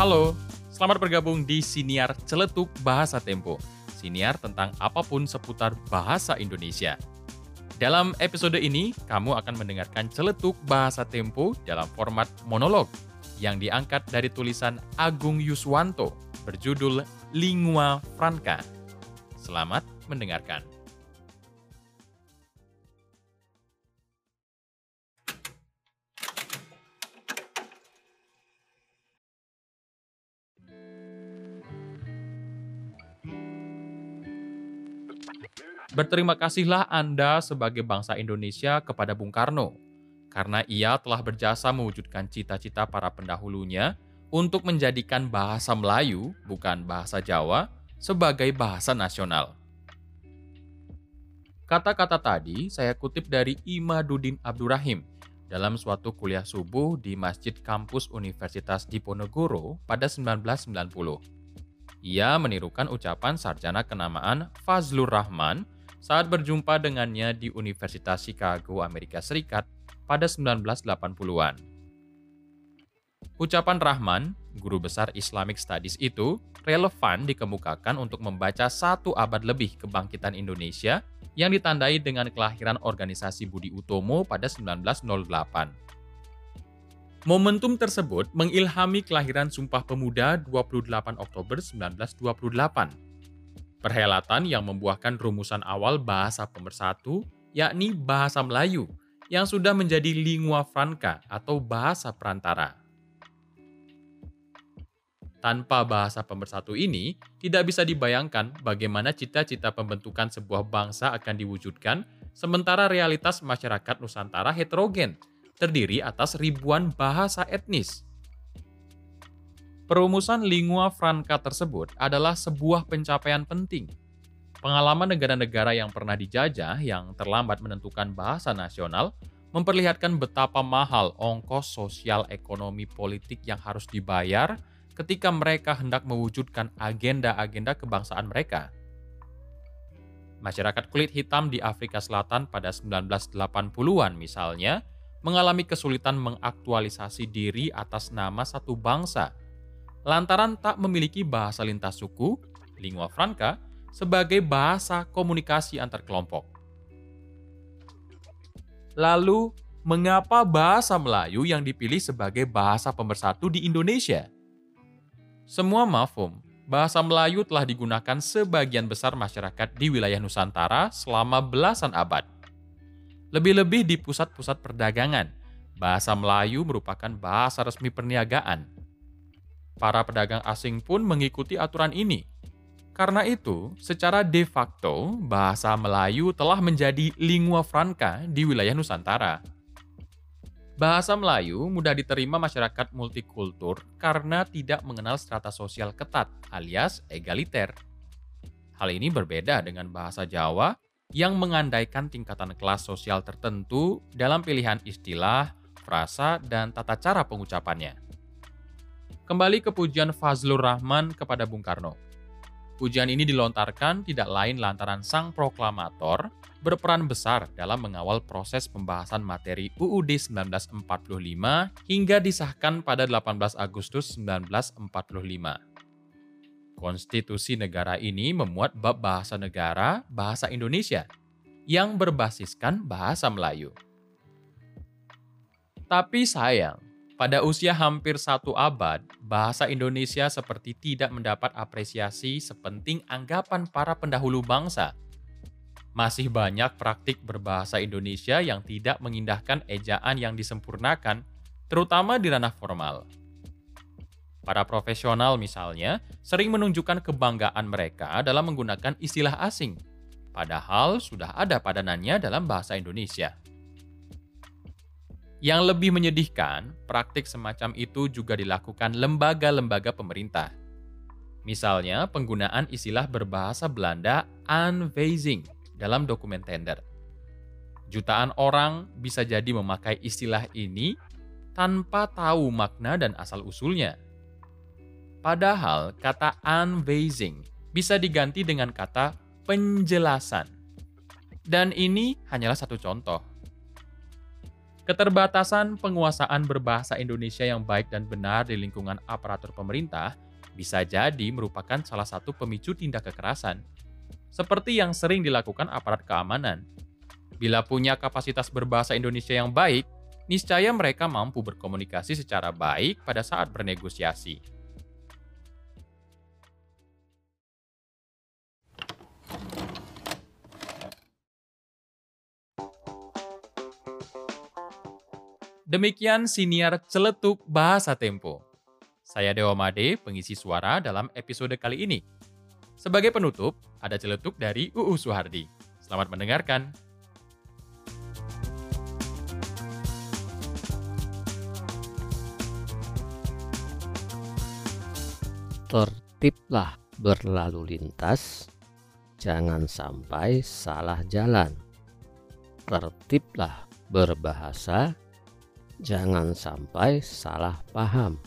Halo, selamat bergabung di Siniar Celetuk Bahasa Tempo. Siniar tentang apa pun seputar bahasa Indonesia. Dalam episode ini, kamu akan mendengarkan celetuk bahasa Tempo dalam format monolog yang diangkat dari tulisan Agung Yuswanto berjudul Lingua Franca. Selamat mendengarkan. Berterima kasihlah Anda sebagai bangsa Indonesia kepada Bung Karno, karena ia telah berjasa mewujudkan cita-cita para pendahulunya untuk menjadikan bahasa Melayu, bukan bahasa Jawa, sebagai bahasa nasional. Kata-kata tadi saya kutip dari Imaduddin Abdurrahim dalam suatu kuliah subuh di Masjid Kampus Universitas Diponegoro pada 1990. Ia menirukan ucapan sarjana kenamaan Fazlur Rahman saat berjumpa dengannya di Universitas Chicago, Amerika Serikat pada 1980-an. Ucapan Rahman, guru besar Islamic Studies itu, relevan dikemukakan untuk membaca satu abad lebih kebangkitan Indonesia yang ditandai dengan kelahiran organisasi Budi Utomo pada 1908. Momentum tersebut mengilhami kelahiran Sumpah Pemuda 28 Oktober 1928 Perhelatan yang membuahkan rumusan awal bahasa pemersatu, yakni bahasa Melayu, yang sudah menjadi lingua franca atau bahasa perantara. Tanpa bahasa pemersatu ini, tidak bisa dibayangkan bagaimana cita-cita pembentukan sebuah bangsa akan diwujudkan, sementara realitas masyarakat Nusantara heterogen, terdiri atas ribuan bahasa etnis. Perumusan lingua franca tersebut adalah sebuah pencapaian penting. Pengalaman negara-negara yang pernah dijajah yang terlambat menentukan bahasa nasional memperlihatkan betapa mahal ongkos sosial ekonomi politik yang harus dibayar ketika mereka hendak mewujudkan agenda-agenda kebangsaan mereka. Masyarakat kulit hitam di Afrika Selatan pada 1980-an misalnya mengalami kesulitan mengaktualisasi diri atas nama satu bangsa lantaran tak memiliki bahasa lintas suku, lingua franca, sebagai bahasa komunikasi antar kelompok. Lalu, mengapa bahasa Melayu yang dipilih sebagai bahasa pemersatu di Indonesia? Semua mafum, bahasa Melayu telah digunakan sebagian besar masyarakat di wilayah Nusantara selama belasan abad. Lebih-lebih di pusat-pusat perdagangan, bahasa Melayu merupakan bahasa resmi perniagaan, Para pedagang asing pun mengikuti aturan ini. Karena itu, secara de facto, bahasa Melayu telah menjadi lingua franca di wilayah Nusantara. Bahasa Melayu mudah diterima masyarakat multikultur karena tidak mengenal strata sosial ketat alias egaliter. Hal ini berbeda dengan bahasa Jawa yang mengandaikan tingkatan kelas sosial tertentu dalam pilihan istilah, frasa, dan tata cara pengucapannya. Kembali ke pujian Fazlur Rahman kepada Bung Karno. Pujian ini dilontarkan tidak lain lantaran sang proklamator berperan besar dalam mengawal proses pembahasan materi UUD 1945 hingga disahkan pada 18 Agustus 1945. Konstitusi negara ini memuat bab bahasa negara bahasa Indonesia yang berbasiskan bahasa Melayu. Tapi sayang, pada usia hampir satu abad, bahasa Indonesia seperti tidak mendapat apresiasi sepenting anggapan para pendahulu bangsa. Masih banyak praktik berbahasa Indonesia yang tidak mengindahkan ejaan yang disempurnakan, terutama di ranah formal. Para profesional misalnya sering menunjukkan kebanggaan mereka dalam menggunakan istilah asing, padahal sudah ada padanannya dalam bahasa Indonesia. Yang lebih menyedihkan, praktik semacam itu juga dilakukan lembaga-lembaga pemerintah. Misalnya, penggunaan istilah berbahasa Belanda aanwijzing dalam dokumen tender. Jutaan orang bisa jadi memakai istilah ini tanpa tahu makna dan asal-usulnya. Padahal kata aanwijzing bisa diganti dengan kata penjelasan. Dan ini hanyalah satu contoh. Keterbatasan penguasaan berbahasa Indonesia yang baik dan benar di lingkungan aparatur pemerintah bisa jadi merupakan salah satu pemicu tindak kekerasan, seperti yang sering dilakukan aparat keamanan. Bila punya kapasitas berbahasa Indonesia yang baik, niscaya mereka mampu berkomunikasi secara baik pada saat bernegosiasi. Demikian siniar celetuk bahasa Tempo. Saya Dewa Made, pengisi suara dalam episode kali ini. Sebagai penutup, ada celetuk dari UU Suhardi. Selamat mendengarkan. Tertiblah berlalu lintas, jangan sampai salah jalan. Tertiblah berbahasa, jangan sampai salah paham.